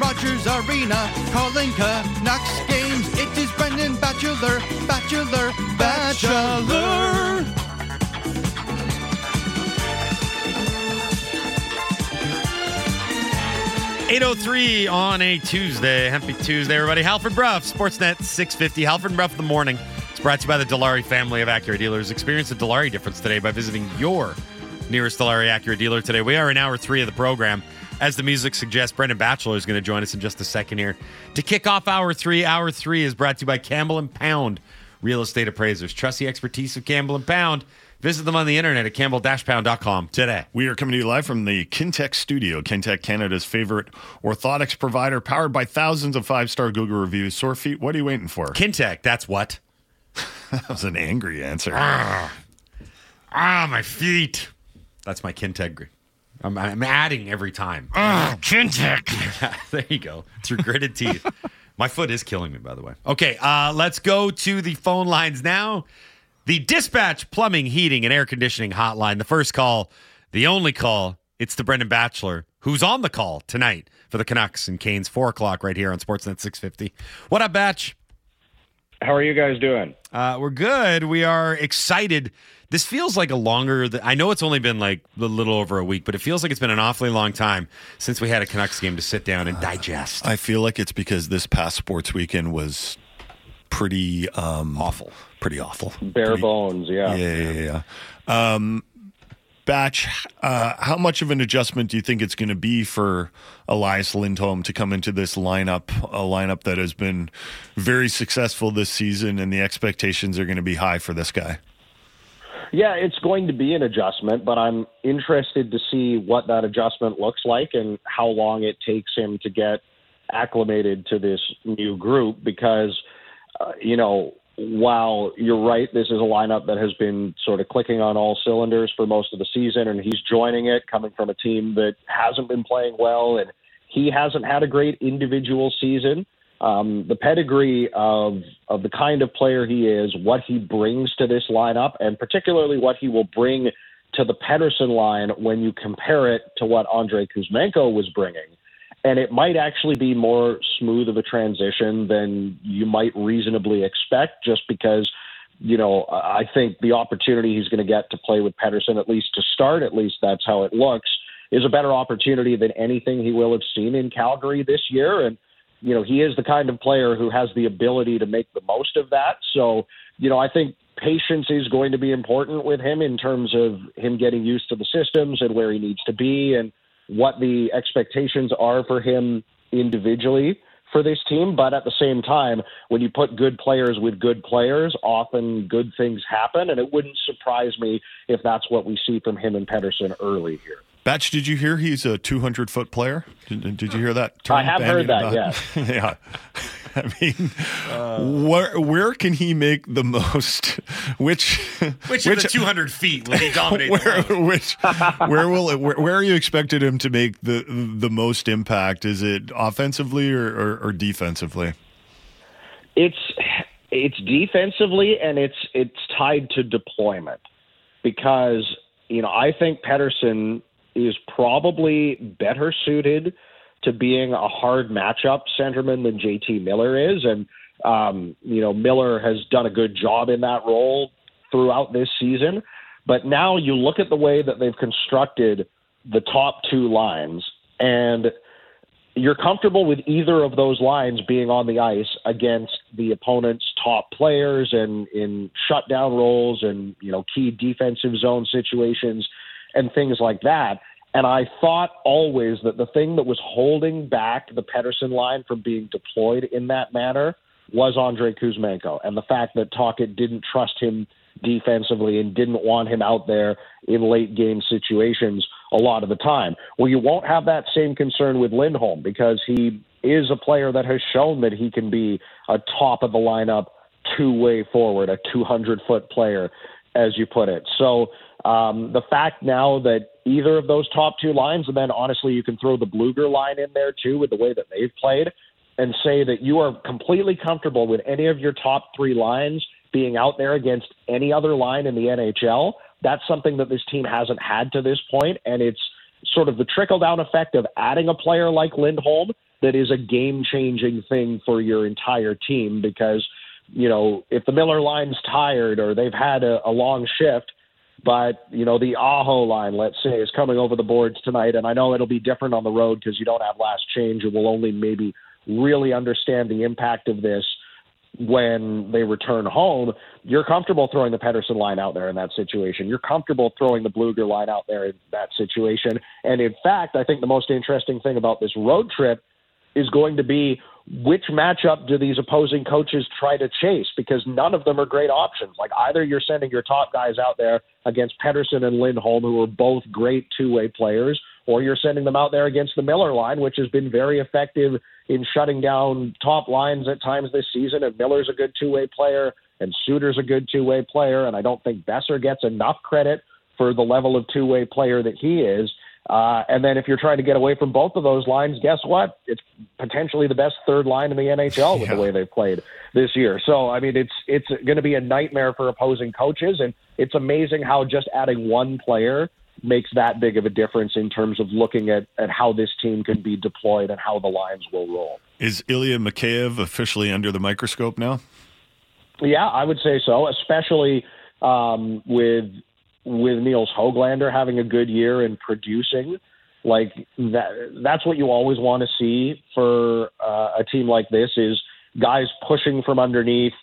Rogers Arena, calling Canucks games. It is Brendan Batchelor, Batchelor, Batchelor. Eight oh three on a Tuesday. Happy Tuesday, everybody. Halford Brough, Sportsnet 650. Halford Brough the morning. It's brought to you by the Dilawri family of Acura dealers. Experience the Dilawri difference today by visiting your nearest Dilawri Acura dealer today. We are in hour three of the program. As the music suggests, Brendan Batchelor is going to join us in just a second here. To kick off hour three, hour three is brought to you by Campbell and Pound Real Estate Appraisers. Trust the expertise of Campbell and Pound. Visit them on the internet at campbell-pound.com today. We are coming to you live from the Kintec studio. Kintec, Canada's favorite orthotics provider, powered by thousands of five-star Google reviews. Sore feet, what are you waiting for? Kintec, that's what? that was an angry answer. Ah, ah my feet. That's my Kintec. I'm, I'm adding every time. Oh, Kintec. there you go. Through gritted teeth. My foot is killing me, by the way. Okay, uh, let's go to the phone lines now. The Dispatch Plumbing, Heating, and Air Conditioning Hotline. The first call, the only call. It's the Brendan Batchelor, who's on the call tonight for the Canucks and Canes, 4 o'clock right here on Sportsnet 650. What up, Batch? How are you guys doing? Uh, we're good. We are excited. This feels like a longer. I know it's only been like a little over a week, but it feels like it's been an awfully long time since we had a Canucks game to sit down and digest. I feel like it's because this past sports weekend was pretty um, awful. Pretty awful. Bare pretty, bones, yeah. Yeah, yeah, yeah. Um, Batch, uh, how much of an adjustment do you think it's going to be for Elias Lindholm to come into this lineup, a lineup that has been very successful this season, and the expectations are going to be high for this guy? Yeah, it's going to be an adjustment, but I'm interested to see what that adjustment looks like and how long it takes him to get acclimated to this new group because, uh, you know, while you're right, this is a lineup that has been sort of clicking on all cylinders for most of the season, and he's joining it coming from a team that hasn't been playing well, and he hasn't had a great individual season. Um, the pedigree of of the kind of player he is, what he brings to this lineup, and particularly what he will bring to the Pettersson line when you compare it to what Andrei Kuzmenko was bringing. And it might actually be more smooth of a transition than you might reasonably expect just because you know I think the opportunity he's going to get to play with Pettersson, at least to start at least that's how it looks is a better opportunity than anything he will have seen in Calgary this year. And you know he is the kind of player who has the ability to make the most of that so you know I think patience is going to be important with him in terms of him getting used to the systems and where he needs to be and what the expectations are for him individually for this team. But at the same time, when you put good players with good players, often good things happen. And it wouldn't surprise me if that's what we see from him and Pettersson early here. Batch, did you hear he's a 200 foot player? Did, did, you hear that? I have heard that, yeah. yeah. I mean, uh, where where can he make the most? Which which, which of the 200 feet will he dominate? Where, which where will it? Where, where, are you expected him to make the the most impact? Is it offensively or, or, or defensively? It's it's defensively, and it's it's tied to deployment because you know I think Pettersson is probably better suited to being a hard matchup centerman than JT Miller is. And, um, you know, Miller has done a good job in that role throughout this season. But now you look at the way that they've constructed the top two lines, and you're comfortable with either of those lines being on the ice against the opponent's top players and in shutdown roles and, you know, key defensive zone situations and things like that. And I thought always that the thing that was holding back the Pettersson line from being deployed in that manner was Andrei Kuzmenko. And the fact that Tocchet didn't trust him defensively and didn't want him out there in late game situations a lot of the time. Well, you won't have that same concern with Lindholm because he is a player that has shown that he can be a top of the lineup two way forward, a 200 foot player, as you put it. So um, the fact now that either of those top two lines, and then honestly, you can throw the Blueger line in there too with the way that they've played, and say that you are completely comfortable with any of your top three lines being out there against any other line in the NHL. That's something that this team hasn't had to this point, and it's sort of the trickle down effect of adding a player like Lindholm that is a game changing thing for your entire team because, you know, if the Miller line's tired or they've had a, a long shift, but you know the Aho line, let's say, is coming over the boards tonight, and I know it'll be different on the road because you don't have last change, and will only maybe really understand the impact of this when they return home, you're comfortable throwing the Pettersson line out there in that situation. You're comfortable throwing the Blueger line out there in that situation. And in fact, I think the most interesting thing about this road trip is going to be which matchup do these opposing coaches try to chase? Because none of them are great options. Like either you're sending your top guys out there against Pettersson and Lindholm, who are both great two way players, or you're sending them out there against the Miller line, which has been very effective in shutting down top lines at times this season. And Miller's a good two way player, and Suter's a good two way player. And I don't think Boeser gets enough credit for the level of two way player that he is. Uh, and then if you're trying to get away from both of those lines, guess what? It's potentially the best third line in the NHL with yeah. the way they've played this year. So I mean, it's it's going to be a nightmare for opposing coaches, and it's amazing how just adding one player makes that big of a difference in terms of looking at, at how this team can be deployed and how the lines will roll. Is Ilya Mikheyev officially under the microscope now? Yeah, I would say so, especially um, with with Nils Hoglander having a good year and producing. Like that, that's what you always want to see for uh, a team like this is guys pushing from underneath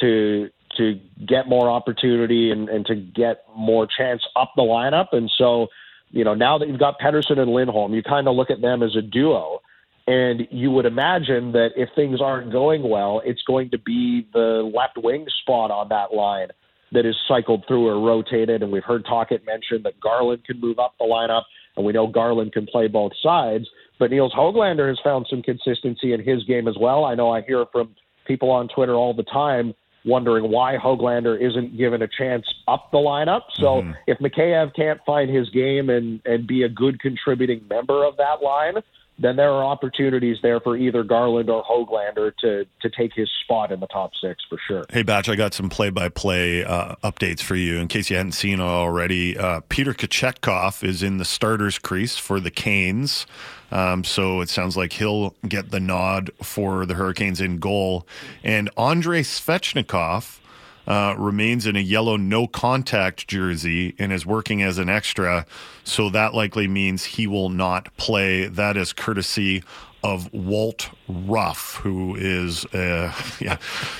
to to get more opportunity and, and to get more chance up the lineup. And so, you know, now that you've got Pettersson and Lindholm, you kind of look at them as a duo. And you would imagine that if things aren't going well, it's going to be the left wing spot on that line that is cycled through or rotated. And we've heard Tocchet mention that Garland can move up the lineup, and we know Garland can play both sides. But Nils Hoglander has found some consistency in his game as well. I know I hear from people on Twitter all the time wondering why Hoglander isn't given a chance up the lineup. So mm-hmm. if Mikheyev can't find his game and, and be a good contributing member of that line, then there are opportunities there for either Garland or Hoglander to to take his spot in the top six for sure. Hey, Batch, I got some play by play updates for you in case you hadn't seen already. Uh, Peter Kochetkov is in the starters crease for the Canes. Um, so it sounds like he'll get the nod for the Hurricanes in goal. And Andrei Svechnikov uh, remains in a yellow no contact jersey and is working as an extra. So that likely means he will not play. That is courtesy of Walt Ruff, who is uh, yeah,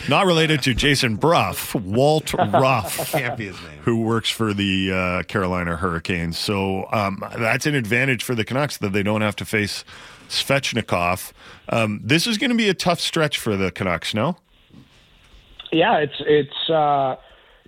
not related to Jason Brough. Walt Ruff, can't be his name, who works for the uh, Carolina Hurricanes. So um, that's an advantage for the Canucks that they don't have to face Svechnikov. Um, this is going to be a tough stretch for the Canucks. No yeah, it's it's uh,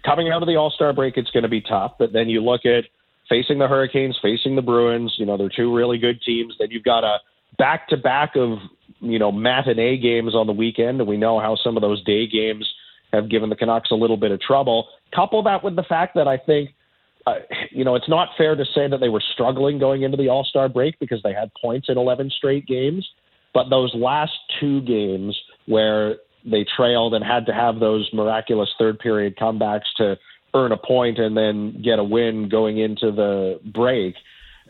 coming out of the All Star break. It's going to be tough, but then you look at facing the Hurricanes, facing the Bruins. You know, they're two really good teams. Then you've got a back to back of you know matinee games on the weekend, and we know how some of those day games have given the Canucks a little bit of trouble. Couple that with the fact that I think. Uh, you know, it's not fair to say that they were struggling going into the All Star break because they had points in 11 straight games. But those last two games where they trailed and had to have those miraculous third period comebacks to earn a point and then get a win going into the break,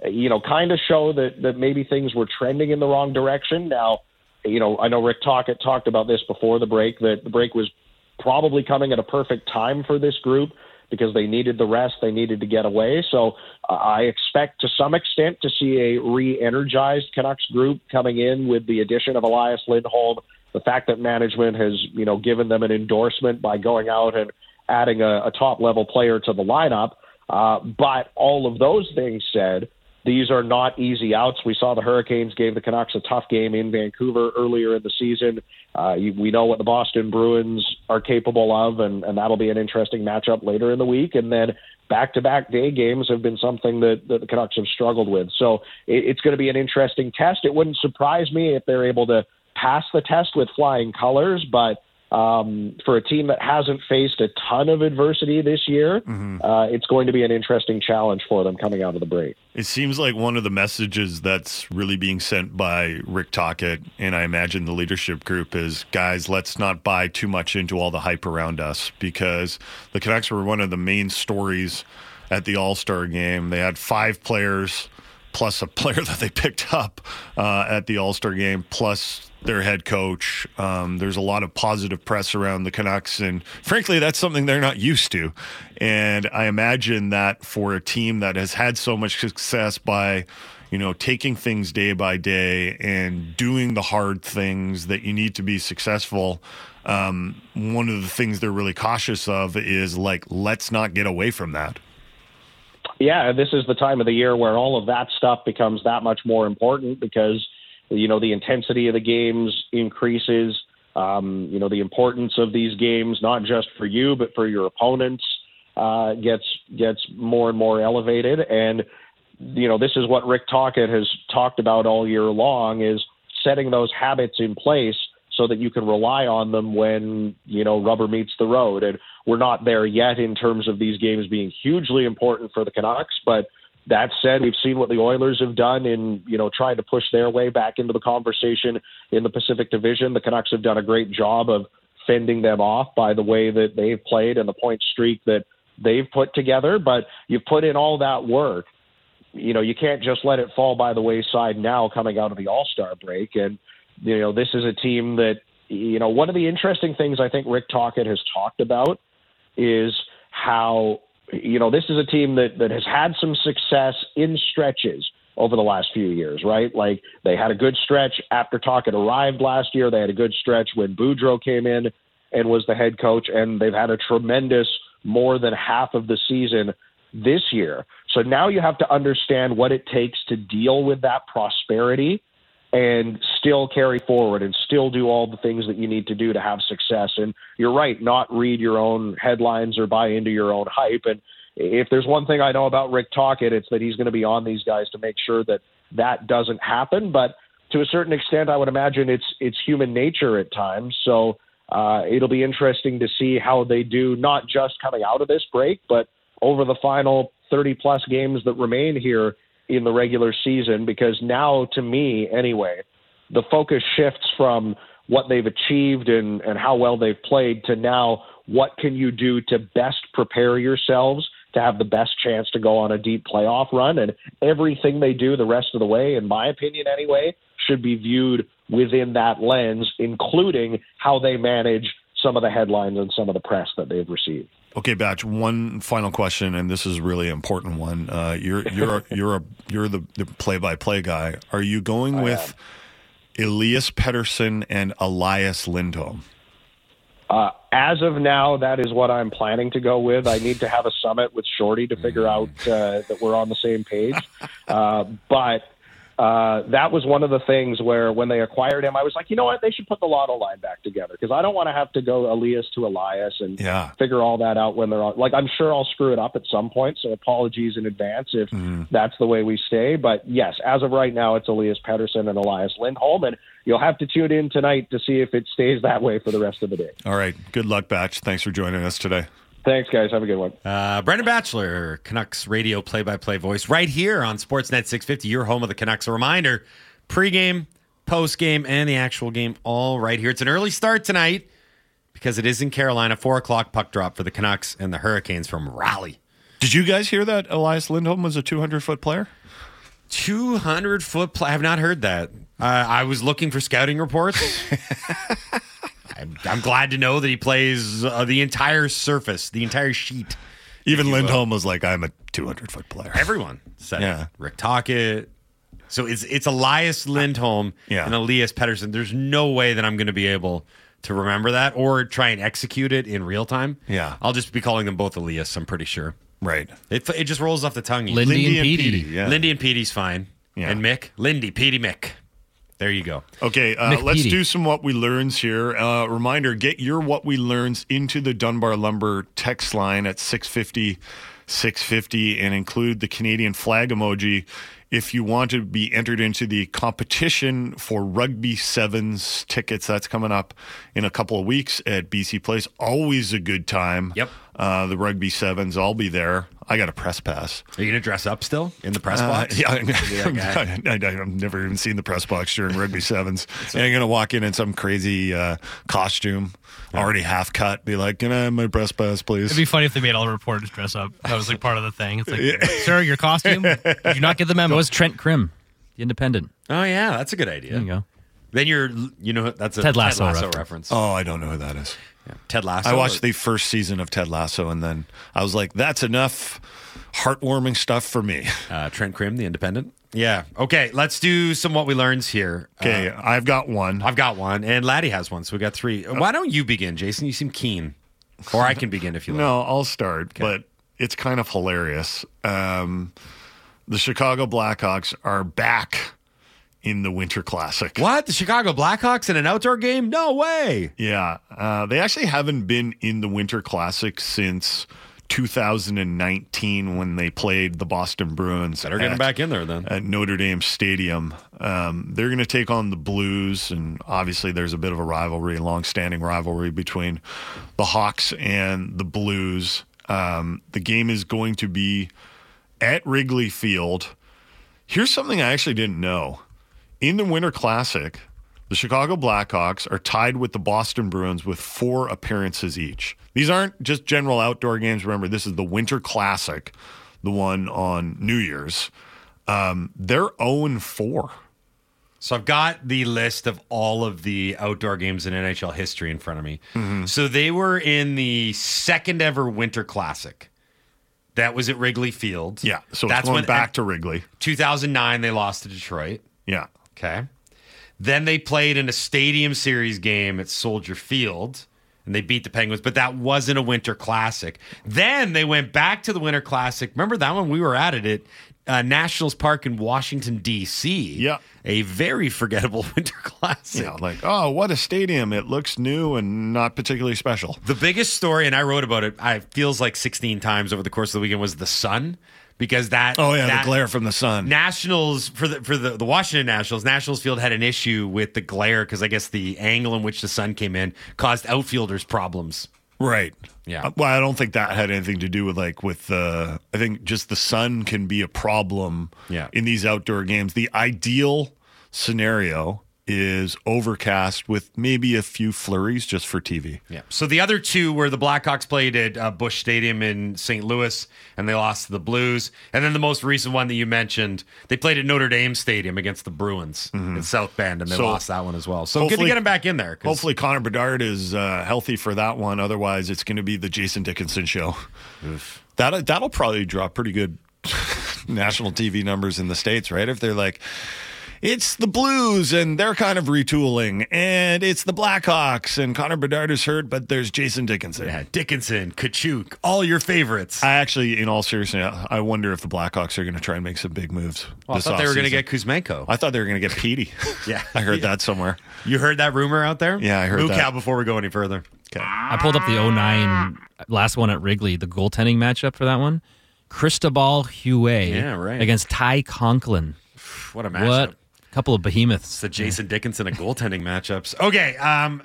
you know, kind of show that that maybe things were trending in the wrong direction. Now, you know, I know Rick Tocchet talked about this before the break that the break was probably coming at a perfect time for this group because they needed the rest, they needed to get away. So I expect to some extent to see a re-energized Canucks group coming in with the addition of Elias Lindholm the fact that management has you know given them an endorsement by going out and adding a, a top level player to the lineup. Uh, but all of those things said, these are not easy outs. We saw the Hurricanes gave the Canucks a tough game in Vancouver earlier in the season. Uh, we know what the Boston Bruins are capable of, and, and that'll be an interesting matchup later in the week. And then back to back day games have been something that, that the Canucks have struggled with. So it, it's going to be an interesting test. It wouldn't surprise me if they're able to pass the test with flying colors, but um, for a team that hasn't faced a ton of adversity this year, mm-hmm. uh, it's going to be an interesting challenge for them coming out of the break. It seems like one of the messages that's really being sent by Rick Tocchet and I imagine the leadership group, is guys, let's not buy too much into all the hype around us because the Canucks were one of the main stories at the All Star game. They had five players plus a player that they picked up uh, at the All Star game, plus their head coach. Um, there's a lot of positive press around the Canucks, and frankly, that's something they're not used to. And I imagine that for a team that has had so much success by you know, taking things day by day and doing the hard things that you need to be successful. Um, one of the things they're really cautious of is like, let's not get away from that. Yeah, this is the time of the year where all of that stuff becomes that much more important because, you know, the intensity of the games increases. Um, you know, the importance of these games, not just for you, but for your opponents, uh, gets gets more and more elevated. And you know, this is what Rick Tocchet has talked about all year long is setting those habits in place so that you can rely on them when, you know, rubber meets the road. And we're not there yet in terms of these games being hugely important for the Canucks, but that said, we've seen what the Oilers have done in, you know, trying to push their way back into the conversation in the Pacific Division. The Canucks have done a great job of fending them off by the way that they've played and the point streak that they've put together. But you've put in all that work you know, you can't just let it fall by the wayside now coming out of the All Star break. And, you know, this is a team that, you know, one of the interesting things I think Rick Tocchet has talked about is how, you know, this is a team that, that has had some success in stretches over the last few years, right? Like they had a good stretch after Tocchet arrived last year. They had a good stretch when Boudreau came in and was the head coach, and they've had a tremendous more than half of the season this year. So now you have to understand what it takes to deal with that prosperity and still carry forward and still do all the things that you need to do to have success. And you're right, not read your own headlines or buy into your own hype. And if there's one thing I know about Rick Tocchet, it's that he's going to be on these guys to make sure that that doesn't happen. But to a certain extent, I would imagine it's it's human nature at times. So uh, it'll be interesting to see how they do, not just coming out of this break, but over the final 30 plus games that remain here in the regular season because now, to me anyway, the focus shifts from what they've achieved and, and how well they've played to now what can you do to best prepare yourselves to have the best chance to go on a deep playoff run. And everything they do the rest of the way, in my opinion anyway, should be viewed within that lens, including how they manage some of the headlines and some of the press that they've received. Okay, Batch. One final question, and this is really important one. Uh, you're you're you're a you're the, the play-by-play guy. Are you going I with am. Elias Pettersson and Elias Lindholm? Uh, as of now, that is what I'm planning to go with. I need to have a summit with Shorty to figure out uh, that we're on the same page. Uh, but uh, that was one of the things where when they acquired him, I was like, you know what, they should put the lotto line back together because I don't want to have to go Elias to Elias and yeah. figure all that out when they're on. Like, I'm sure I'll screw it up at some point, so apologies in advance if mm. that's the way we stay. But yes, as of right now, it's Elias Pettersson and Elias Lindholm, and you'll have to tune in tonight to see if it stays that way for the rest of the day. All right, good luck, Batch. Thanks for joining us today. Thanks, guys. Have a good one. Uh, Brendan Batchelor, Canucks radio play by play voice, right here on Sportsnet 650, your home of the Canucks. A reminder pregame, postgame, and the actual game all right here. It's an early start tonight because it is in Carolina. Four o'clock puck drop for the Canucks and the Hurricanes from Raleigh. Did you guys hear that Elias Lindholm was a 200 foot player? 200 foot play. I have not heard that. Uh, I was looking for scouting reports. I'm, I'm, glad to know that he plays uh, the entire surface, the entire sheet. Even Lindholm was like, "I'm a 200 foot player." Everyone said, "Yeah." It. Rick Tocchet. So it's it's Elias Lindholm yeah. and Elias Pettersson. There's no way that I'm going to be able to remember that or try and execute it in real time. Yeah, I'll just be calling them both Elias. I'm pretty sure. Right. It it just rolls off the tongue. Lindy, Lindy and Petey. Yeah. Lindy and Petey's fine. Yeah. And Mick, Lindy, Petey, Mick. There you go. Okay, uh, let's do some what we learns here. Uh, reminder: get your what we learns into the Dunbar Lumber text line at 650 650 and include the Canadian flag emoji if you want to be entered into the competition for Rugby Sevens tickets, that's coming up in a couple of weeks at BC Place. Always a good time. Yep. Uh, the Rugby Sevens, I'll be there. I got a press pass. Are you going to dress up still in the press uh, box? Yeah, I, have never even seen the press box during Rugby Sevens. and I'm going to walk in in some crazy uh, costume. already half cut, be like, "Can I have my press pass, please?" It'd be funny if they made all the reporters dress up. That was like part of the thing. It's like, sir, your costume? Did you not get the memo? Was Trent Crimm, the Independent. Oh yeah, that's a good idea. There you go. Then you're, you know, that's a Ted Lasso reference. reference. oh, I don't know who that is. Ted Lasso. I watched the first season of Ted Lasso, and then I was like, "That's enough heartwarming stuff for me." uh, Trent Crimm, the Independent. Yeah. Okay, let's do some what we learns here. Okay, Uh, I've got one. I've got one, and Laddie has one, so we got three. Why don't you begin, Jason? You seem keen, or I can begin if you like. No, I'll start, but it's kind of hilarious. Um, the Chicago Blackhawks are back in the Winter Classic. What? The Chicago Blackhawks in an outdoor game? No way. Yeah, uh, they actually haven't been in the Winter Classic since 2019 when they played the Boston Bruins. Better get at- back in there then. at Notre Dame Stadium. Um, they're going to take on the Blues, and obviously there's a bit of a rivalry, long-standing rivalry between the Hawks and the Blues. Um, the game is going to be at Wrigley Field. Here's something I actually didn't know: in the Winter Classic, the Chicago Blackhawks are tied with the Boston Bruins with four appearances each. These aren't just general outdoor games. Remember, this is the Winter Classic, the one on New Year's. Um, they're 0 4. So I've got the list of all of the outdoor games in NHL history in front of me. Mm-hmm. So they were in the second ever Winter Classic. That was at Wrigley Field. Yeah. So that's it's going when back to Wrigley. 2009 they lost to Detroit. Yeah. Okay. Then they played in a Stadium Series game at Soldier Field and they beat the Penguins, but that wasn't a Winter Classic. Then they went back to the Winter Classic. Remember that one? We were at it at uh, Nationals Park in Washington, D.C. Yeah. A very forgettable Winter Classic. Yeah. Like, oh, what a stadium. It looks new and not particularly special. The biggest story, and I wrote about it, I feels like 16 times over the course of the weekend, was the sun. Because that Oh, yeah. that- the glare from the sun. Nationals for the for the, the Washington Nationals, Nationals field had an issue with the glare because I guess the angle in which the sun came in caused outfielders problems. Right. Yeah. Uh, Well, I don't think that had anything to do with like with uh I think just the sun can be a problem Yeah. in these outdoor games. The ideal scenario is overcast with maybe a few flurries just for TV. Yeah. So the other two were the Blackhawks played at uh, Busch Stadium in St. Louis, and they lost to the Blues. And then the most recent one that you mentioned, they played at Notre Dame Stadium against the Bruins in South Bend, and they So, lost that one as well. So good to get him back in there. Hopefully Connor Bedard is uh, healthy for that one. Otherwise, it's going to be the Jason Dickinson show. That that'll probably draw pretty good national TV numbers in the states, right? If they're like, it's the Blues and they're kind of retooling, and it's the Blackhawks and Connor Bedard is hurt, but there's Jason Dickinson. Yeah, Dickinson, Kachuk, all your favorites. I actually, in all seriousness, I wonder if the Blackhawks are going to try and make some big moves. Well, I thought they were going to get Kuzmenko. I thought they were going to get Petey. Yeah. I heard that somewhere. You heard that rumor out there? Yeah, I heard Moo that. Cow before we go any further. Okay. I pulled up the 09 last one at Wrigley, the goaltending matchup for that one. Cristobal Huet Yeah, right. against Ty Conklin. What a matchup. What? Couple of behemoths. the Jason Dickinson of goaltending matchups. Okay. Um,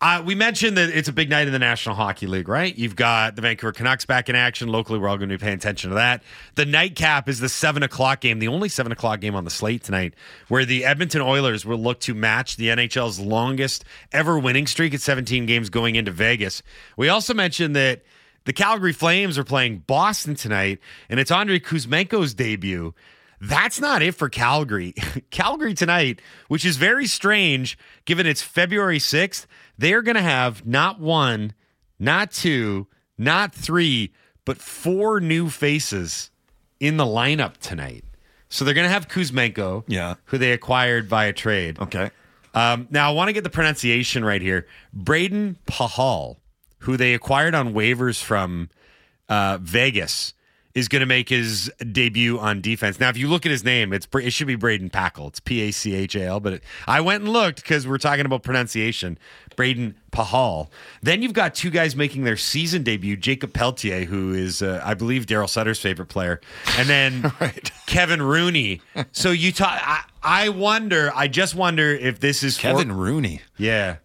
uh, we mentioned that it's a big night in the National Hockey League, right? You've got the Vancouver Canucks back in action. Locally, we're all going to be paying attention to that. The nightcap is the seven o'clock game, the only seven o'clock game on the slate tonight, where the Edmonton Oilers will look to match the NHL's longest ever winning streak at 17 games going into Vegas. We also mentioned that the Calgary Flames are playing Boston tonight, and it's Andrei Kuzmenko's debut. That's not it for Calgary. Calgary tonight, which is very strange given it's February 6th, they're going to have not one, not two, not three, but four new faces in the lineup tonight. So they're going to have Kuzmenko, Yeah. who they acquired via a trade. Okay. Um, now, I want to get the pronunciation right here. Braden Pahal, who they acquired on waivers from uh, Vegas, is going to make his debut on defense. Now, if you look at his name, it's it should be Braden Packle. It's P A C H A L. But it, I went and looked because we're talking about pronunciation. Braden Pahal. Then you've got two guys making their season debut: Jakob Pelletier, who is, uh, I believe, Daryl Sutter's favorite player, and then Kevin Rooney. So you talk. I, I wonder. I just wonder if this is for- Kevin Rooney. yeah.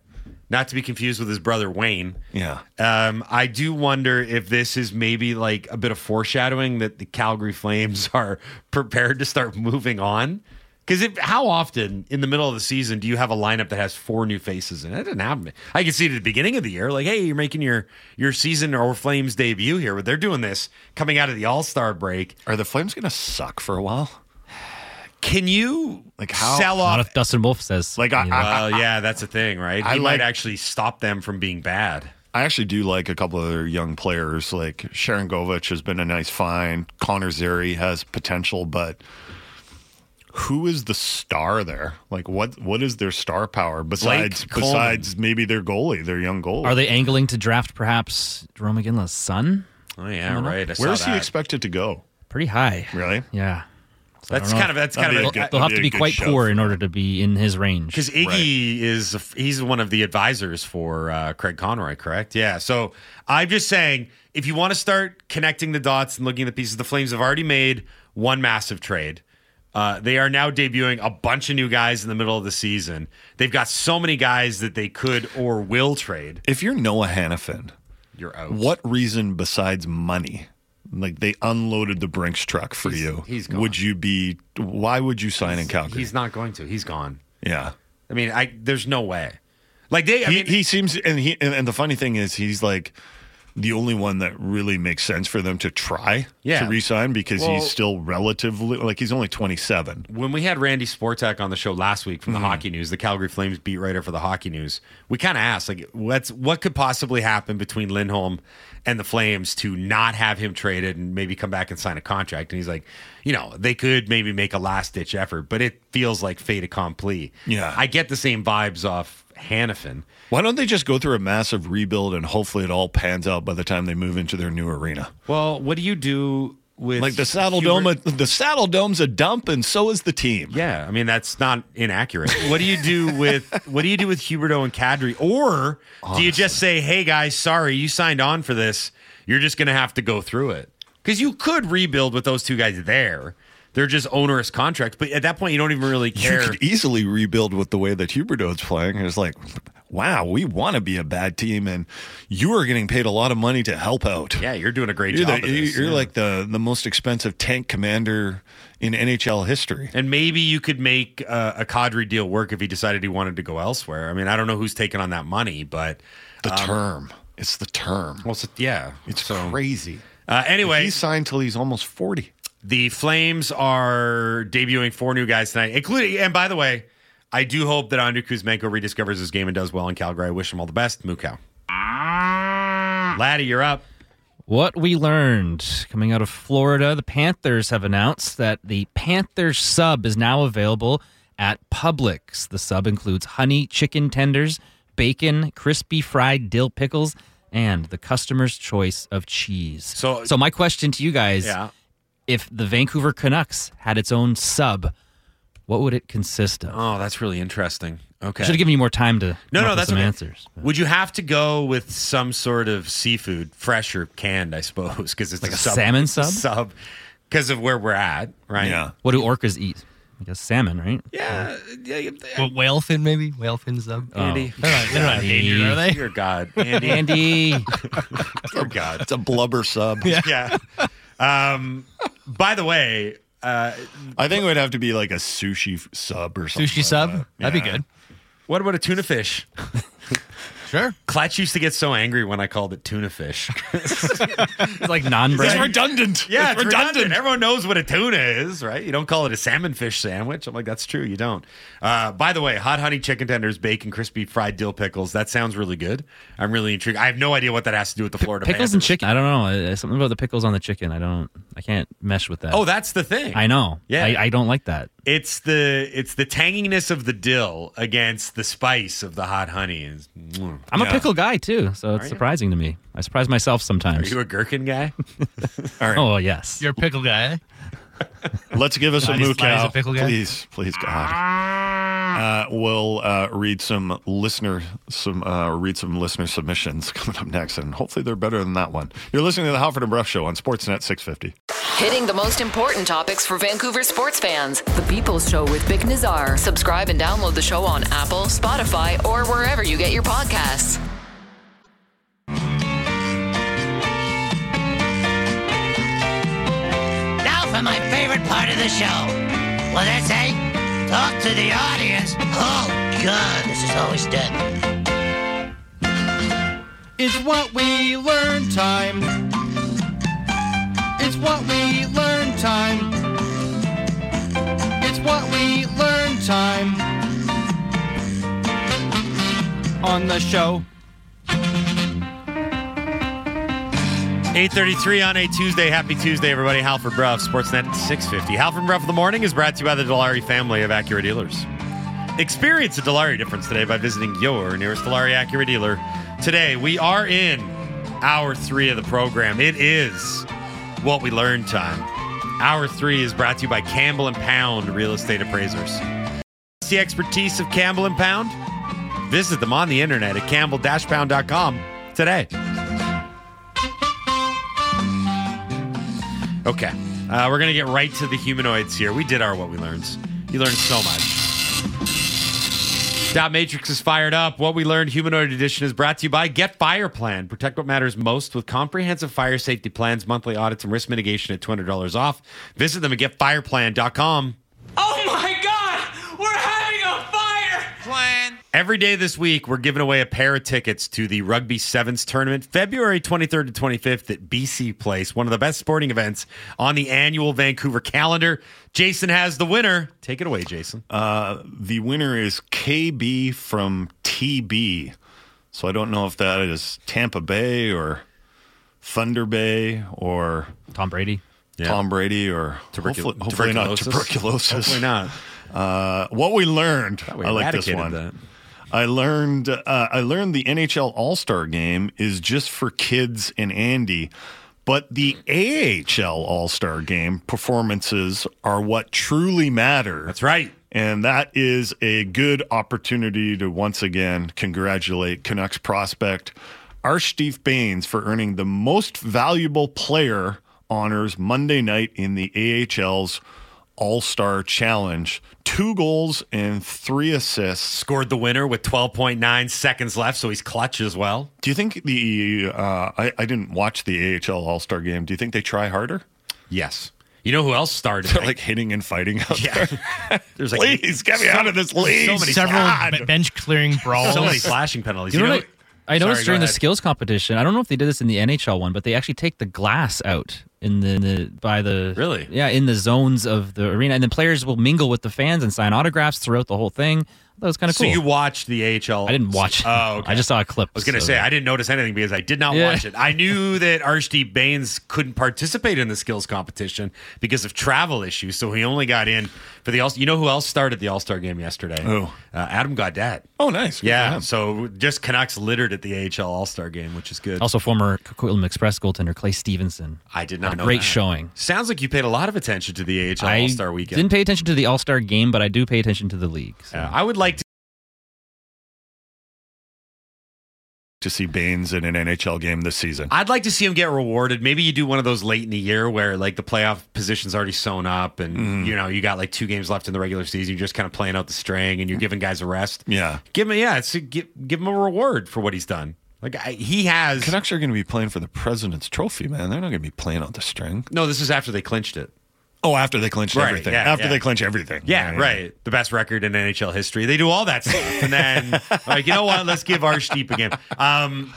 Not to be confused with his brother Wayne. Yeah. Um, I do wonder if this is maybe like a bit of foreshadowing that the Calgary Flames are prepared to start moving on Because if how often in the middle of the season do you have a lineup that has four new faces? And it didn't happen. I can see it at the beginning of the year, like, hey, you're making your your season or Flames debut here. But they're doing this coming out of the All Star break. Are the Flames going to suck for a while? Can you Like how- sell Not off? if Dustin Wolf says. Like, I- you know, I- Well, yeah, that's a thing, right? I He like- might actually stop them from being bad. I actually do like a couple of their young players. Like Sharangovich has been a nice find. Connor Zary has potential, but who is the star there? Like what what is their star power besides besides maybe their goalie, their young goalie? are they angling to draft perhaps Jarome Iginla's son? Oh yeah, right. I saw Where is he expected to go? Pretty high. Really? Yeah. So That's kind of that's That'd kind be of a good- They'll have to be be quite poor in order to be in his range. Because Iggy is he's one of the advisors for uh, Craig Conroy, correct? Yeah. So I'm just saying, if you want to start connecting the dots and looking at the pieces, the Flames have already made one massive trade. Uh, they are now debuting a bunch of new guys in the middle of the season. They've got so many guys that they could or will trade. If you're Noah Hanifin, You're out. what reason besides money? Like they unloaded the Brinks truck for you. he's gone. Would you be why would you sign in Calgary? He's not going to. He's gone. yeah. I mean, I there's no way. Like they, I he, mean, he seems and he and, and the funny thing is he's like the only one that really makes sense for them to try Yeah. to resign because Well- he's still relatively like he's only 27 when we had Randy Sportak on the show last week Mm-hmm. from the Hockey News, the Calgary Flames beat writer for the Hockey News, we kind of asked like, what's what could possibly happen between Lindholm and the Flames to not have him traded and maybe come back and sign a contract? And he's like, you know, they could maybe make a last ditch effort, but it feels like fait accompli. Yeah. I get the same vibes off Hanifin. why don't they just go through a massive rebuild and hopefully it all pans out by the time they move into their new arena Well, what do you do with like the saddle Hubert- dome the saddle dome's a dump and so is the team Yeah, I mean that's not inaccurate. What do you do with what do you do with Huberdeau and Kadri? Or do you just say, "Hey guys, sorry, you signed on for this. You're just going to have to go through it." Because you could rebuild with those two guys there. They're just onerous contracts, but at that point, you don't even really care. you could easily rebuild with the way that Huberdeau's playing. It's like, wow, we want to be a bad team, and you are getting paid a lot of money to help out. yeah, you're doing a great You're, job. the, you're yeah. like the the most expensive tank commander in NHL history. and maybe you could make uh, a Kadri deal work if he decided he wanted to go elsewhere. I mean, I don't know who's taking on that money, but The term, it's the term. well, so, yeah, It's so. crazy. Uh, anyway, He's signed till he's almost forty. The Flames are debuting four new guys tonight, including, and by the way, I do hope that Andrei Kuzmenko rediscovers his game and does well in Calgary. I wish him all the best. Mukau. Laddie, you're up. What we learned coming out of Florida, the Panthers have announced that the Panthers sub is now available at Publix. The sub includes honey chicken tenders, bacon, crispy fried dill pickles, and the customer's choice of cheese. So- so my question to you guys, Yeah. If the Vancouver Canucks had its own sub, what would it consist of? Oh, that's really interesting. Okay. Should have given you more time to no, no, that's some okay. answers. Would you have to go with some sort of seafood, fresh or canned? I suppose because it's Like a sub, salmon sub? Sub, because of where we're at, right? Yeah. What do orcas eat? I guess salmon, right? yeah, yeah. yeah. Well, whale fin, maybe whale fin sub. Andy, They're not, they're not endangered, are they? Dear God, Andy, Andy. dear God. It's a blubber sub. Yeah. yeah. Um, by the way, uh, I think it would have to be like a sushi sub or something. Sushi like sub? that. That'd be good. what about a tuna fish? Sure. Clutch used to get so angry when I called it tuna fish. It's like non-bread. It's redundant. yeah, it's it's redundant. Everyone knows what a tuna is, right? You don't call it a salmon fish sandwich. I'm like, that's true. You don't. Uh, by the way, hot honey chicken tenders, bacon, crispy fried dill pickles. That sounds really good. I'm really intrigued. I have no idea what that has to do with the Florida pickles and chicken. I don't know. Uh, Something about the pickles on the chicken. I don't. I can't mesh with that. Oh, that's the thing. I know. Yeah. I, I don't like that. It's the it's the tanginess of the dill against the spice of the hot honey. Is- mm. I'm Yeah. a pickle guy too, so it's you? surprising to me. I surprise myself sometimes. Are sometimes. you a gherkin guy? All right. oh yes. You're a pickle guy, eh? Let's give us a Laddie's- moo Laddie's cow, a pickle guy? please, please, God. Uh, we'll uh, read some listener some uh, read some listener submissions coming up next, and hopefully they're better than that one. You're listening to the Halford and Brough Show on Sportsnet 650. Hitting the most important topics for Vancouver sports fans. The People's Show with Vic Nazar. Subscribe and download the show on Apple, Spotify, or wherever you get your podcasts. Now for my favorite part of the show. What did I say? Talk to the audience. Oh, God, this is always dead. It's what we learn time. It's what we learn time. It's what we learn time. On the show. 833 on a Tuesday. Happy Tuesday, everybody. Halford Brough, Sportsnet 650. Halford Brough of the Morning is brought to you by the Dilawri family of Acura dealers. Experience a Dilawri difference today by visiting your nearest Dilawri Acura dealer. Today, we are in hour three of the program. It is what we learned time. Hour three is brought to you by Campbell and Pound Real Estate Appraisers. The expertise of Campbell and Pound? Visit them on the internet at campbell-pound.com today. Okay. Uh, we're going to get right to the humanoids here. We did our what we learned. You learned so much. Dot Matrix is fired up. What we learned humanoid edition is brought to you by Get Fire Plan. Protect what matters most with comprehensive fire safety plans, monthly audits, and risk mitigation at $200 off. Visit them at getfireplan.com. Oh my god! We're having a fire! Plan. Every day this week, we're giving away a pair of tickets to the Rugby Sevens tournament, February 23rd to 25th at BC Place, one of the best sporting events on the annual Vancouver calendar. Jason has the winner. Take it away, Jason. Uh, the winner is KB from TB. So I don't know if that is Tampa Bay or Thunder Bay or Tom Brady. Tom Brady or Tubercul- hopefully, hopefully not tuberculosis? tuberculosis. Hopefully not. Uh, what we learned, we I like this one. that. I learned uh, I learned the NHL All Star Game is just for kids and Andy, but the AHL All Star Game performances are what truly matter. That's right. And that is a good opportunity to once again congratulate Canucks prospect Arshdeep Bains for earning the most valuable player honors Monday night in the AHL's All Star Challenge. Two goals and three assists. Scored the winner with 12.9 seconds left, so he's clutch as well. Do you think the uh, I, I didn't watch the AHL All Star game? Do you think they try harder? Yes. You know who else started? They're like hitting and fighting out yeah. there. There's like Please get me out of this league. so many Several God. bench clearing brawls. so many slashing penalties. You You know know, what I noticed Sorry, during the ahead. skills competition. I don't know if they did this in the NHL one, but they actually take the glass out in the, in the by the Really? yeah in the zones of the arena, and then players will mingle with the fans and sign autographs throughout the whole thing. That was kind of So cool. you watched the AHL? I didn't watch. it. Oh, okay. I just saw a clip. I was going to so- say I didn't notice anything because I did not Yeah. watch it. I knew that Arshdeep Bains couldn't participate in the skills competition because of travel issues, so he only got in for the All. You know who else started the All Star game yesterday? Who? Uh, Adam Gaudette. Oh, nice. Good Yeah, so just Canucks littered at the AHL All Star game, which is good. Also, former Coquitlam Express goaltender Clay Stevenson. I did not a know great that. showing. Sounds like you paid a lot of attention to the AHL All Star weekend. I didn't pay attention to the All Star game, but I do pay attention to the league. So. Yeah, I would like to. See Bains in an NHL game this season. I'd like to see him get rewarded. Maybe you do one of those late in the year where like the playoff position's already sewn up, and Mm-hmm. you know you got like two games left in the regular season. You're just kind of playing out the string, and you're giving guys a rest. Yeah. Give him, yeah, it's give, give him a reward for what he's done. Like I, he has. Canucks are going to be playing for the President's Trophy, man. They're not going to be playing on the string. no, this is after they clinched it. Oh, after they clinch Right, everything. yeah, after yeah. they clinch everything. Yeah, right. The best record in NHL history. They do all that stuff, and then like you know what? Let's give our steep again. Um,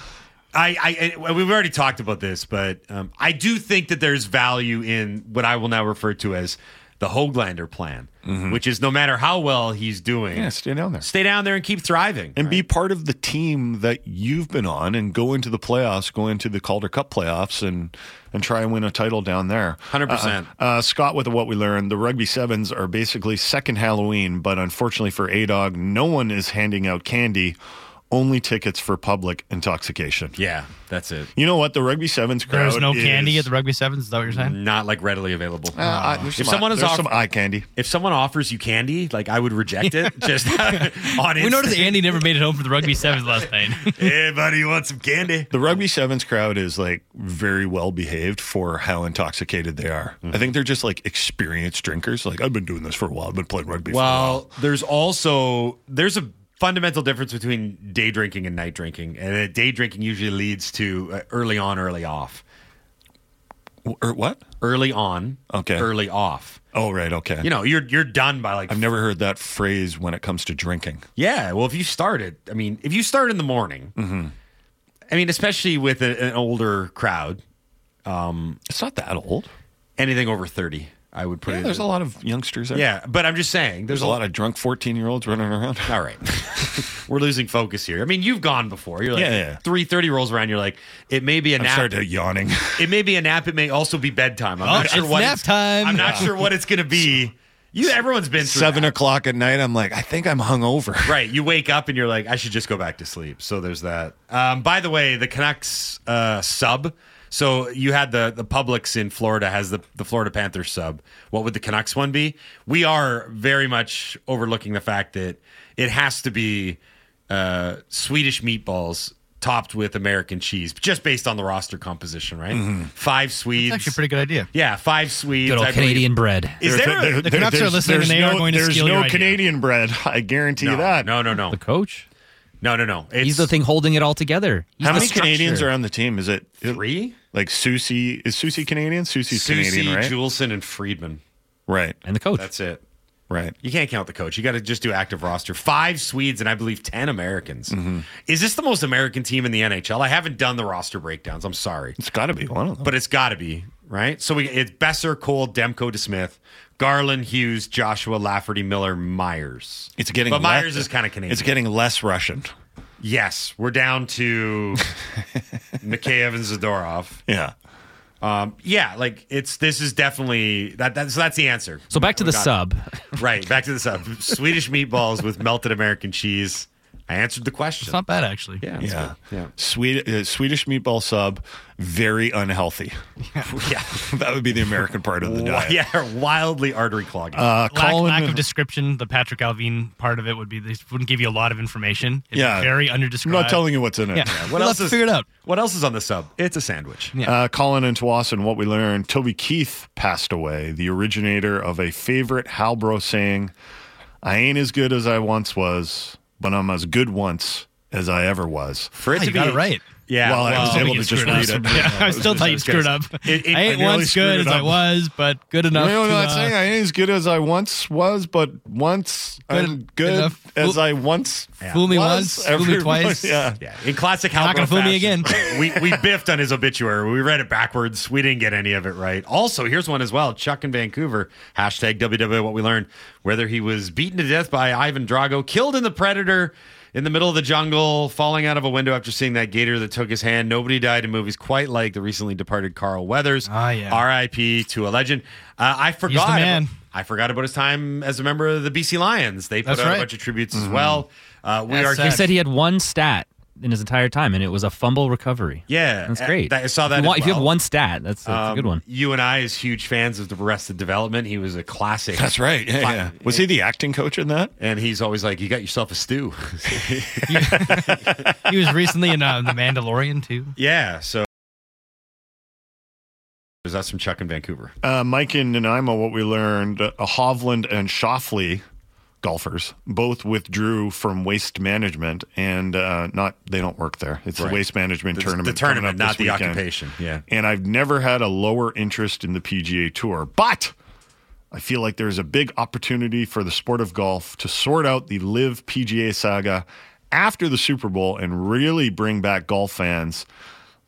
I, I, I we've already talked about this, but um, I do think that there's value in what I will now refer to as the Hoglander plan, which is no matter how well he's doing, Yeah, stay down there. stay down there and keep thriving. And be part of the team that you've been on and go into the playoffs, go into the Calder Cup playoffs and and try and win a title down there. 100%. Uh, uh, Scott, with what we learned, the Rugby Sevens are basically second Halloween, but unfortunately for A-Dog, no one is handing out candy, only tickets for public intoxication. yeah, that's it. You know what? The Rugby Sevens crowd There's no candy at the rugby sevens. Is that what you're saying? Not like readily available. Uh, I- if some someone eye- is there's off- some eye candy. if someone offers you candy, like I would reject it. Just on We noticed instinct. Andy never made it home for the rugby sevens last night. Hey, buddy, you want some candy? The Rugby Sevens crowd is like very well behaved for how intoxicated they are. Mm-hmm. I think they're just like experienced drinkers. Like I've been doing this for a while. I've been playing rugby for a while. Well, there's also there's a fundamental difference between day drinking and night drinking, and uh, day drinking usually leads to uh, early on, early off. Or what? Early on, Okay. Early off. Oh, right. Okay. You know, you're you're done by like I've never heard that phrase when it comes to drinking. Yeah, well, if you started, I mean, if you start in the morning, Mm-hmm. I mean, especially with a, an older crowd, It's not that old. anything over thirty, I would put Yeah, it. there's a lot of youngsters there. Yeah, but I'm just saying, there's, There's a lot of drunk 14 year olds running around. All right, we're losing focus here. I mean, you've gone before. You're like Yeah, yeah. three thirty rolls around. You're like, it may be a I'm nap. starting to yawning. It may be a nap. It may also be bedtime. I'm Oh, not sure it's what nap it's- time. I'm not sure what it's going to be. You, everyone's been through Seven that. o'clock at night, I'm like, I think I'm hungover. Right. You wake up and you're like, I should just go back to sleep. So there's that. Um, by the way, the Canucks uh, sub. So you had the the Publix in Florida has the the Florida Panthers sub. What would the Canucks one be? We are very much overlooking the fact that it has to be uh, Swedish meatballs topped with American cheese, just based on the roster composition, right? Five Swedes. That's actually a pretty good idea. yeah, five Swedes. Good old I believe. Canadian bread. Is there? a- The Canucks are listening and they no, are going to there's steal no your idea. Canadian bread. I guarantee you no, that. no, no, no, The coach? No, no, no. It's He's the thing holding it all together. He's How the many Canadians are on the team? Is it three. like Soucy? Is Soucy Canadian? Soucy's Soucy, Canadian, right? Juulsen, and Friedman. right, And the coach. That's it. right. You can't count the coach. You got to just do active roster. Five Swedes and I believe 10 Americans. Mm-hmm. Is this the most American team in the NHL? I haven't done the roster breakdowns. I'm sorry. It's got to be one of them. But it's got to be, right? So we it's Boeser, Cole, Demko, DeSmith, Garland, Hughes, Joshua, Lafferty, Miller, Myers. it's getting. But le- Myers is kind of Canadian. It's getting less Russian. Yes, we're down to Mikheyev and Zadorov. Yeah. Um, yeah, like it's this is definitely that. That's so that's the answer. So back to the Got it. sub. Right, back to the sub. Swedish meatballs with melted American cheese. I answered the question. It's not bad, actually. yeah, Yeah. good. yeah, Swede, uh, Swedish meatball sub, very unhealthy. yeah. yeah. that would be the American part of the Wi- diet. yeah, wildly artery clogging. Uh, Lack, Colin, lack of description. The Patrik Allvin part of it would be they wouldn't give you a lot of information. It'd Yeah. very I'm not telling you what's in it. Yeah. what We'll else have to is figure it out. What else is on the sub? It's a sandwich. Yeah. Uh, Colin and Tsawwassen, what we learned, Toby Keith passed away, the originator of a favorite Halbro saying, I ain't as good as I once was, but I'm as good once as I ever was. For it Oh, to you be got it right. Yeah, Well, I was well, able to just read it. Yeah, I still thought you screwed up. It- it- I I ain't nearly once good as I was, but good enough. You know what to, I'm uh, saying? I ain't as good as I once was, but once Good I'm good enough. as I once Fool me was. once, fool me twice. Yeah. Yeah, in classic You're not gonna fool me again. we we biffed on his obituary. We read it backwards. We didn't get any of it right. Also, here's one as well. Chuck in Vancouver. Hashtag WW. What we learned. Whether he was beaten to death by Ivan Drago, killed in the Predator. In the middle of the jungle, falling out of a window after seeing that gator that took his hand. Nobody died in movies quite like the recently departed Carl Weathers. Ah, yeah. R.I.P. to a legend. Uh, I forgot. man. About, I forgot about his time as a member of the BC Lions. They put That's out a bunch of tributes as well. Uh, we That's are sad. He said he had one stat in his entire time, and it was a fumble recovery. Yeah, That's uh, great. that- I saw that If you, as want- if you have one stat, that's, that's a Um, good one. You and I, as huge fans of the Arrested Development, he was a classic. That's right. Yeah, yeah. Was he the acting coach in that? And he's always like, "You got yourself a stew." He was recently in uh, The Mandalorian, too. yeah. So Is that from Chuck in Vancouver. Uh, Mike in Nanaimo, what we learned, uh, Hovland and Schauffele golfers both withdrew from waste management and uh, not they don't work there. It's Right. the waste management The, tournament. the tournament, not the weekend. occupation. Yeah. And I've never had a lower interest in the PGA Tour, but I feel like there's a big opportunity for the sport of golf to sort out the LIV PGA saga after the Super Bowl and really bring back golf fans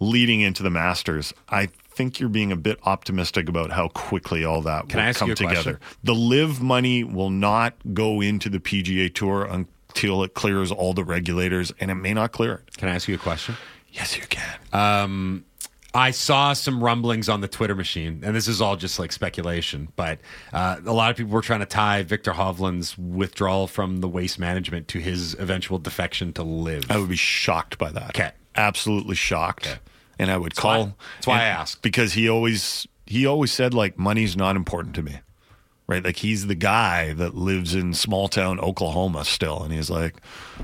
leading into the Masters. I think you're being a bit optimistic about how quickly all that Can I will ask come you a together. question? The LIV money will not go into the PGA Tour until it clears all the regulators, and it may not clear it. Can I ask you a question? Yes, you can. Um, I saw some rumblings on the Twitter machine, and this is all just like speculation, but uh, a lot of people were trying to tie Victor Hovland's withdrawal from the waste management to his eventual defection to LIV. I would be shocked by that. Okay. Absolutely shocked. Okay. And I would why- call that's why I asked. Because he always he always said like money's not important to me. Right? Like he's the guy that lives in small town Oklahoma still and he's like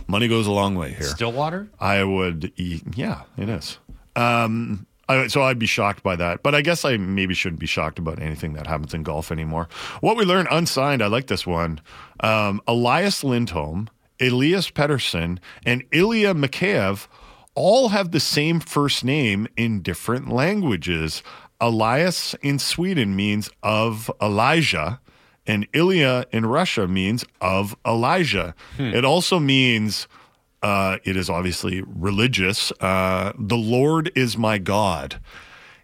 money goes a long way here. Stillwater? I would yeah, it is. Um I, so I'd be shocked by that, but I guess I maybe shouldn't be shocked about anything that happens in golf anymore. What we learned unsigned, I like this one. Um, Elias Lindholm, Elias Pettersson, and Ilya Mikheyev all have the same first name in different languages. Elias in Sweden means of Elijah, And Ilya in Russia means of Elijah. It also means uh, it is obviously religious. Uh, the Lord is my God.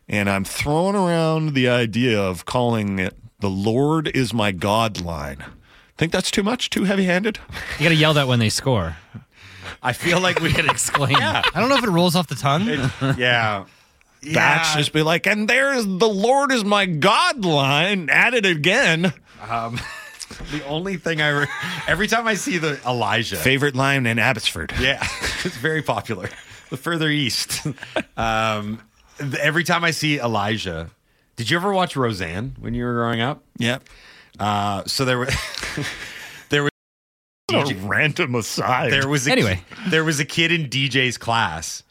And I'm throwing around the idea of calling it the Lord is my God line. Think that's too much? Too heavy handed? You got to yell that when they score. I feel like we could Exclaim. Yeah. I don't know if it rolls off the tongue. Yeah. Batch just be like, and there's the Lord is my God line. Add it again. The only thing I re- every time I see the Elijah, Favorite line in Abbotsford. yeah, it's very popular. The further east, um, th- every time I see Elijah, did you ever watch Roseanne when you were growing up? Yep. Uh, so there was there was A random aside. there was a Anyway. there was a kid in DJ's class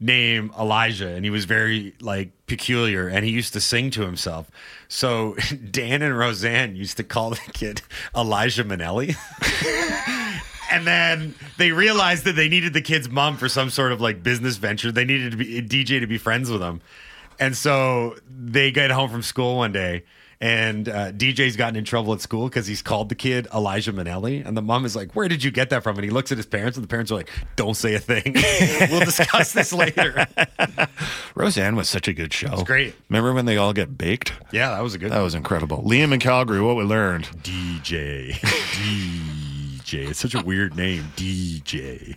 named Elijah, and he was very like peculiar, and he used to sing to himself. So Dan and Roseanne used to call the kid Elijah Minnelli. And then they realized that they needed the kid's mom for some sort of like business venture. They needed to be DJ to be friends with him. And so they get home from school one day and uh, DJ's gotten in trouble at school because he's called the kid Elijah Minnelli. And the mom is like, Where did you get that from? And he looks at his parents, and the parents are like, Don't say a thing. we'll discuss this later. Roseanne was such a good show. It's great. Remember when they all get baked? Yeah, that was a good That was incredible. Liam in Calgary, what we learned. DJ. DJ. It's such a weird name. DJ.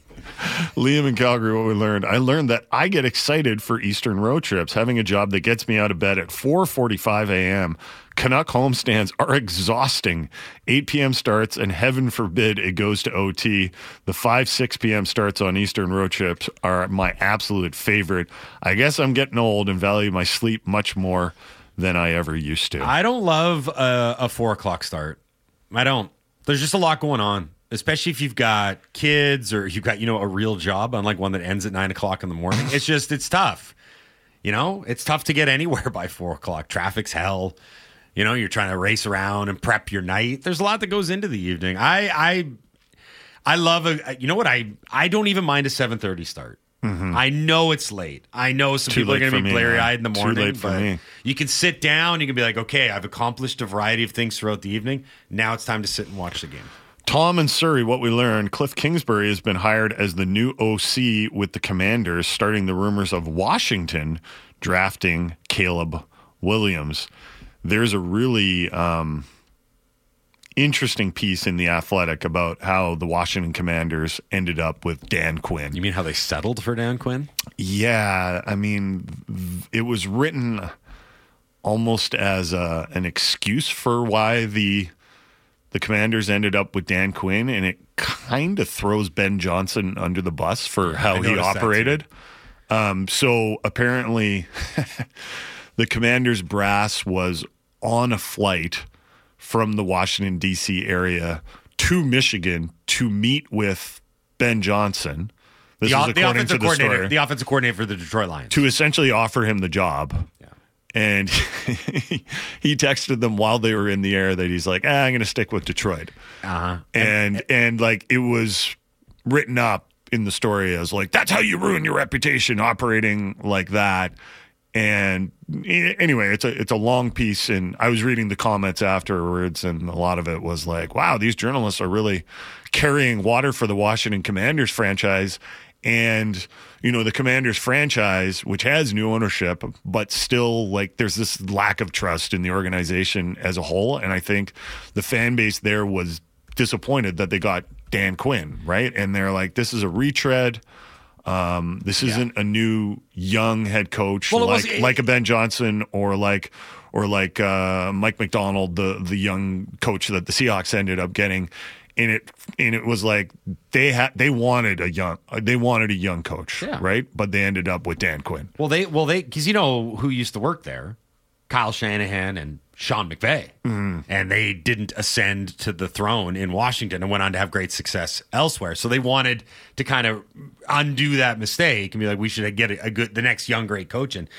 Liam in Calgary, what we learned. I learned that I get excited for Eastern road trips. Having a job that gets me out of bed at 4:45 a.m. Canuck homestands are exhausting. 8 p.m. starts, and heaven forbid it goes to OT. The 5 6 p.m. starts on Eastern road trips are my absolute favorite. I guess I'm getting old and value my sleep much more than I ever used to. I don't love a, a four o'clock start. I don't. There's just a lot going on, especially if you've got kids or you've got you know a real job, unlike one that ends at nine o'clock in the morning. it's just it's tough. You know, it's tough to get anywhere by four o'clock. Traffic's hell. You know, you're trying to race around and prep your night. There's a lot that goes into the evening. I I I love a. You know what? I I don't even mind a seven thirty start. I know it's late. I know some Mm-hmm. Too people are going to be me, blary eyed in the morning. but me. You can sit down. You can be like, okay, I've accomplished a variety of things throughout the evening. Now it's time to sit and watch the game. Tom and Surrey, what we learned, Kliff Kingsbury has been hired as the new OC with the Commanders, starting the rumors of Washington drafting Caleb Williams. There's a really um, interesting piece in The Athletic about how the Washington Commanders ended up with Dan Quinn. You mean how they settled for Dan Quinn? Yeah, I mean, it was written almost as a, an excuse for why the the Commanders ended up with Dan Quinn, and it kind of throws Ben Johnson under the bus for how he operated. Um, so apparently, the Commanders brass was on a flight from the Washington D.C. area to Michigan to meet with Ben Johnson. This The, is the offensive to the coordinator, story the offensive coordinator for the Detroit Lions. to essentially offer him the job. And he texted them while they were in the air that he's like, ah, I'm going to stick with Detroit. Uh-huh. And and like it was written up in the story as like that's how you ruin your reputation operating like that. And anyway, it's a it's a long piece, and I was reading the comments afterwards, and a lot of it was like, "Wow, these journalists are really carrying water for the Washington Commanders franchise." And you know the Commanders franchise, which has new ownership, but still like there's this lack of trust in the organization as a whole, and I think the fan base there was disappointed that they got Dan Quinn, right? And they're like, "This is a retread." Um, this isn't a new young head coach Well, like like a Ben Johnson or like or like uh, Mike Macdonald, the the young coach that the Seahawks ended up getting. And it and it was like they had they wanted a young they wanted a young coach, Yeah. right? But they ended up with Dan Quinn. Well, they well they because you know who used to work there, Kyle Shanahan and Sean McVay, and they didn't ascend to the throne in Washington and went on to have great success elsewhere. So they wanted to kind of undo that mistake and be like, we should get a, a good the next young great coach. And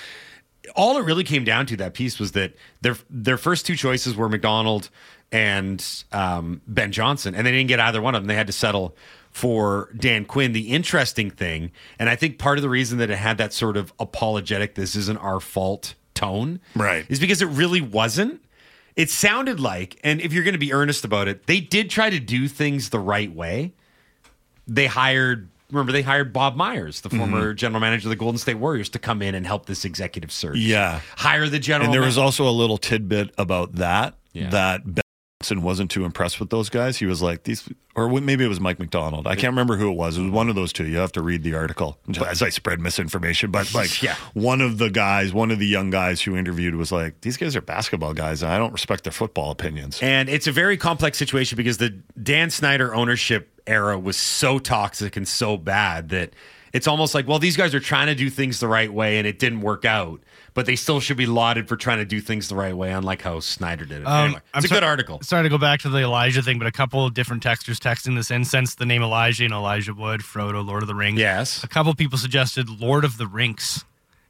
all it really came down to that piece was that their their first two choices were Macdonald and um, Ben Johnson, and they didn't get either one of them. They had to settle for Dan Quinn. The interesting thing, and I think part of the reason that it had that sort of apologetic, this isn't our fault tone, Right. is because it really wasn't. it sounded like, and if you're going to be earnest about it, they did try to do things the right way. They hired, remember, they hired Bob Myers, the former mm-hmm. general manager of the Golden State Warriors, to come in and help this executive search. Yeah. Hire the general And there ma- was also a little tidbit about that Yeah. that Wasn't too impressed with those guys. He was like these, or maybe it was Mike Macdonald. I can't remember who it was. It was one of those two. You have to read the article as I spread misinformation. But like, Yeah. one of the guys, one of the young guys who interviewed was like, "These guys are basketball guys, and I don't respect their football opinions." And it's a very complex situation because the Dan Snyder ownership era was so toxic and so bad that it's almost like, well, these guys are trying to do things the right way and it didn't work out, but they still should be lauded for trying to do things the right way, unlike how Snyder did it. Um, anyway, I'm it's a so- good article. Sorry to go back to the Elijah thing, but a couple of different texters texting this in since the name Elijah and Elijah Wood, Frodo, Lord of the Rings. Yes. A couple people suggested Lord of the Rinks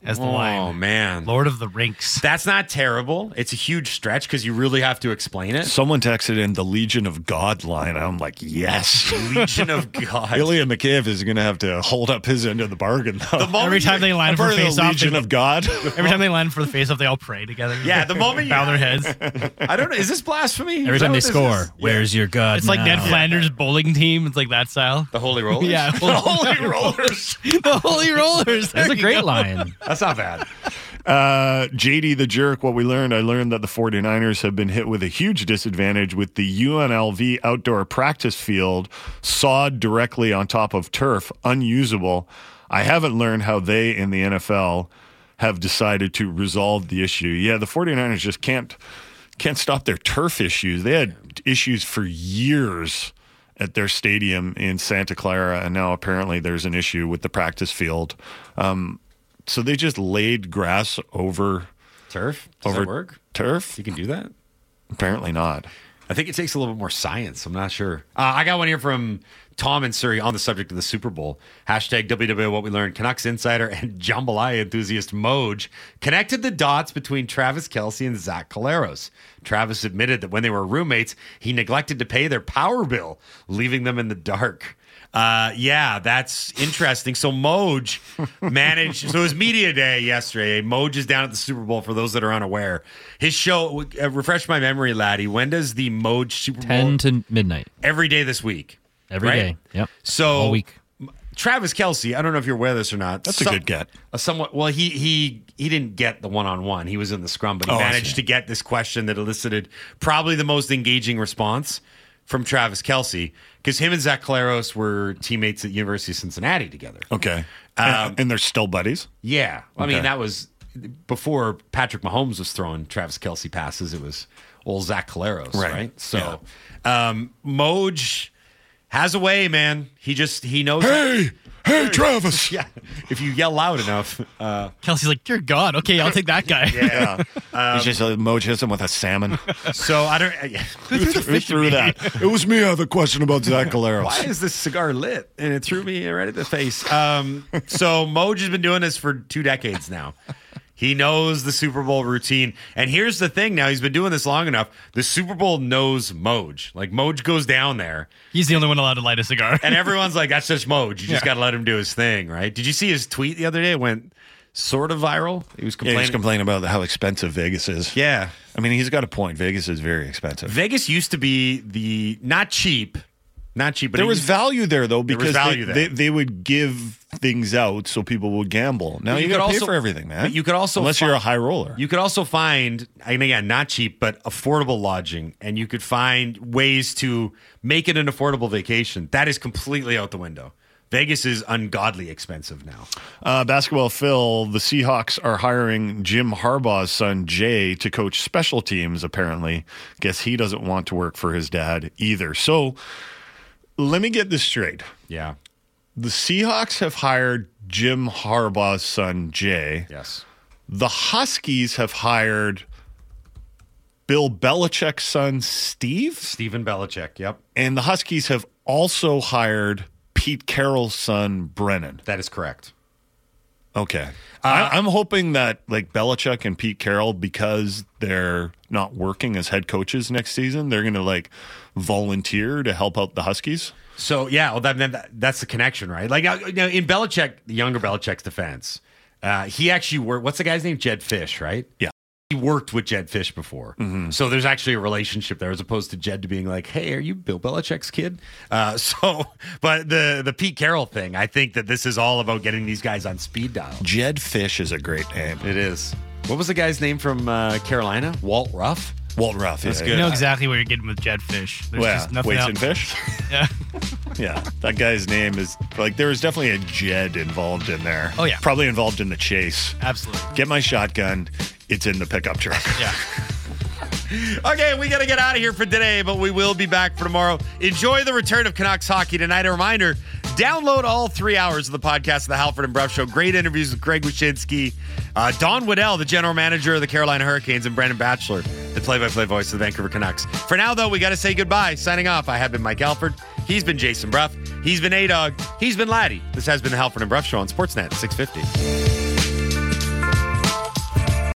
as the Oh, line. man. Lord of the Rinks. That's not terrible. It's a huge stretch because you really have to explain it. Someone texted in the Legion of God line. I'm like, yes. Legion of God. Ilya Mikheyev is going to have to hold up his end of the bargain. Though. The moment Every time they line for the face off, Legion they, of God. every time they line for the face off, they all pray together. Yeah, the moment you- bow their heads. I don't know. Is this blasphemy? Every Is time they score, is? where's your God? It's like? Ned Flanders' bowling team. It's like that style. The Holy Rollers? Yeah, the Holy Rollers. the Holy Rollers. That's a great line. That's not bad. Uh, JD the jerk, what we learned, I learned that the 49ers have been hit with a huge disadvantage with the UNLV outdoor practice field sawed directly on top of turf, unusable. I haven't learned how they in the NFL have decided to resolve the issue. Yeah, the 49ers just can't can't stop their turf issues. They had issues for years at their stadium in Santa Clara, and now apparently there's an issue with the practice field. Um, so they just laid grass over Turf? Does over work? turf. You can do that? Apparently not. I think it takes a little bit more science. I'm not sure. Uh, I got one here from Tom and Surrey on the subject of the Super Bowl. Hashtag WW What We Learned. Canucks insider and jambalaya enthusiast Moj connected the dots between Travis Kelce and Zach Collaros. Travis admitted that when they were roommates, he neglected to pay their power bill, leaving them in the dark. Uh, yeah, that's interesting. So Moj managed. so it was media day yesterday. Moj is down at the Super Bowl. For those that are unaware, his show. Uh, refresh my memory, laddie. When does the Moj Super Bowl? 10 to midnight. every day this week. Every right? day. Yep. So All week. Travis Kelce, I don't know if you're aware of this or not. That's a good get. A somewhat well, he he he didn't get the one on one. He was in the scrum, but he Oh, I managed see. to get this question that elicited probably the most engaging response from Travis Kelce because him and Zach Collaros were teammates at University of Cincinnati together. Okay. Um, and, they're still buddies? Yeah, I mean that was before Patrick Mahomes was throwing Travis Kelce passes. It was old Zach Collaros, right? Right. So, um, Moj has a way, man. He just he knows. Hey, hey, Travis. Yeah, if you yell loud enough, uh, Kelce's like, "Dear God, okay, I'll take that guy." Yeah. He's just a Moj hits him with a salmon. so I don't. Yeah. Who threw that? It was me. I have a question about Zach Collaros. Why is this cigar lit? And it threw me right at the face. Um, so Moj has been doing this for two decades now. He knows the Super Bowl routine. And here's the thing now, he's been doing this long enough. The Super Bowl knows Moj. Like Moj goes down there He's the only one allowed to light a cigar. and everyone's like, that's just Moj. You just Yeah. got to let him do his thing, right? Did you see his tweet the other day? It went sort of viral. He was Yeah, complaining. he's complaining about how expensive Vegas is. yeah. I mean, he's got a point. Vegas is very expensive. Vegas used to be the not cheap, not cheap, but there was value there though was because value they, there. They, they would give things out so people would gamble. Now But you, you could pay also- for everything, man. but you could also unless fi- you're a high roller. You could also find, and again, not cheap, but affordable lodging, and you could find ways to make it an affordable vacation. That is completely out the window. Vegas is ungodly expensive now. Uh, basketball Phil, the Seahawks are hiring Jim Harbaugh's son Jay to coach special teams, apparently. Guess he doesn't want to work for his dad either. So let me get this straight. Yeah. The Seahawks have hired Jim Harbaugh's son Jay. Yes. The Huskies have hired Bill Belichick's son Steve. Stephen Belichick. Yep. And the Huskies have also hired Pete Carroll's son Brennan. That is correct. Okay. I, I'm hoping that like Belichick and Pete Carroll, because they're not working as head coaches next season, they're going to like volunteer to help out the Huskies. So yeah, well, that, that that's the connection, right? Like now, now in Belichick, the younger Belichick's defense, uh, he actually worked. What's the guy's name? Jedd Fisch, right? Yeah. He worked with Jedd Fisch before, so there's actually a relationship there, as opposed to Jed to being like, "Hey, are you Bill Belichick's kid?" Uh, so, but the the Pete Carroll thing, I think that this is all about getting these guys on speed dial. Jedd Fisch is a great name. It is. What was the guy's name from uh, Carolina? Walt Ruff. Walt Ruff. That's yeah, good. You know exactly what you're getting with Jedd Fisch. There's Well, just nothing weights else. and fish. Yeah. Yeah, that guy's name is like there was definitely a Jed involved in there. Oh, yeah. probably involved in the chase. Absolutely. Get my shotgun. It's in the pickup truck. Yeah. Okay, we got to get out of here for today, but we will be back for tomorrow. Enjoy the return of Canucks hockey tonight. A reminder download all three hours of the podcast of the Halford and Brough Show. Great interviews with Greg Wyshynski, uh, Don Waddell, the general manager of the Carolina Hurricanes, and Brendan Batchelor, the play by play voice of the Vancouver Canucks. For now, though, we got to say goodbye. Signing off, I have been Mike Alford. He's been Jason Brough. He's been A Dog. He's been Laddie. This has been the Halford and Brough Show on Sportsnet 650.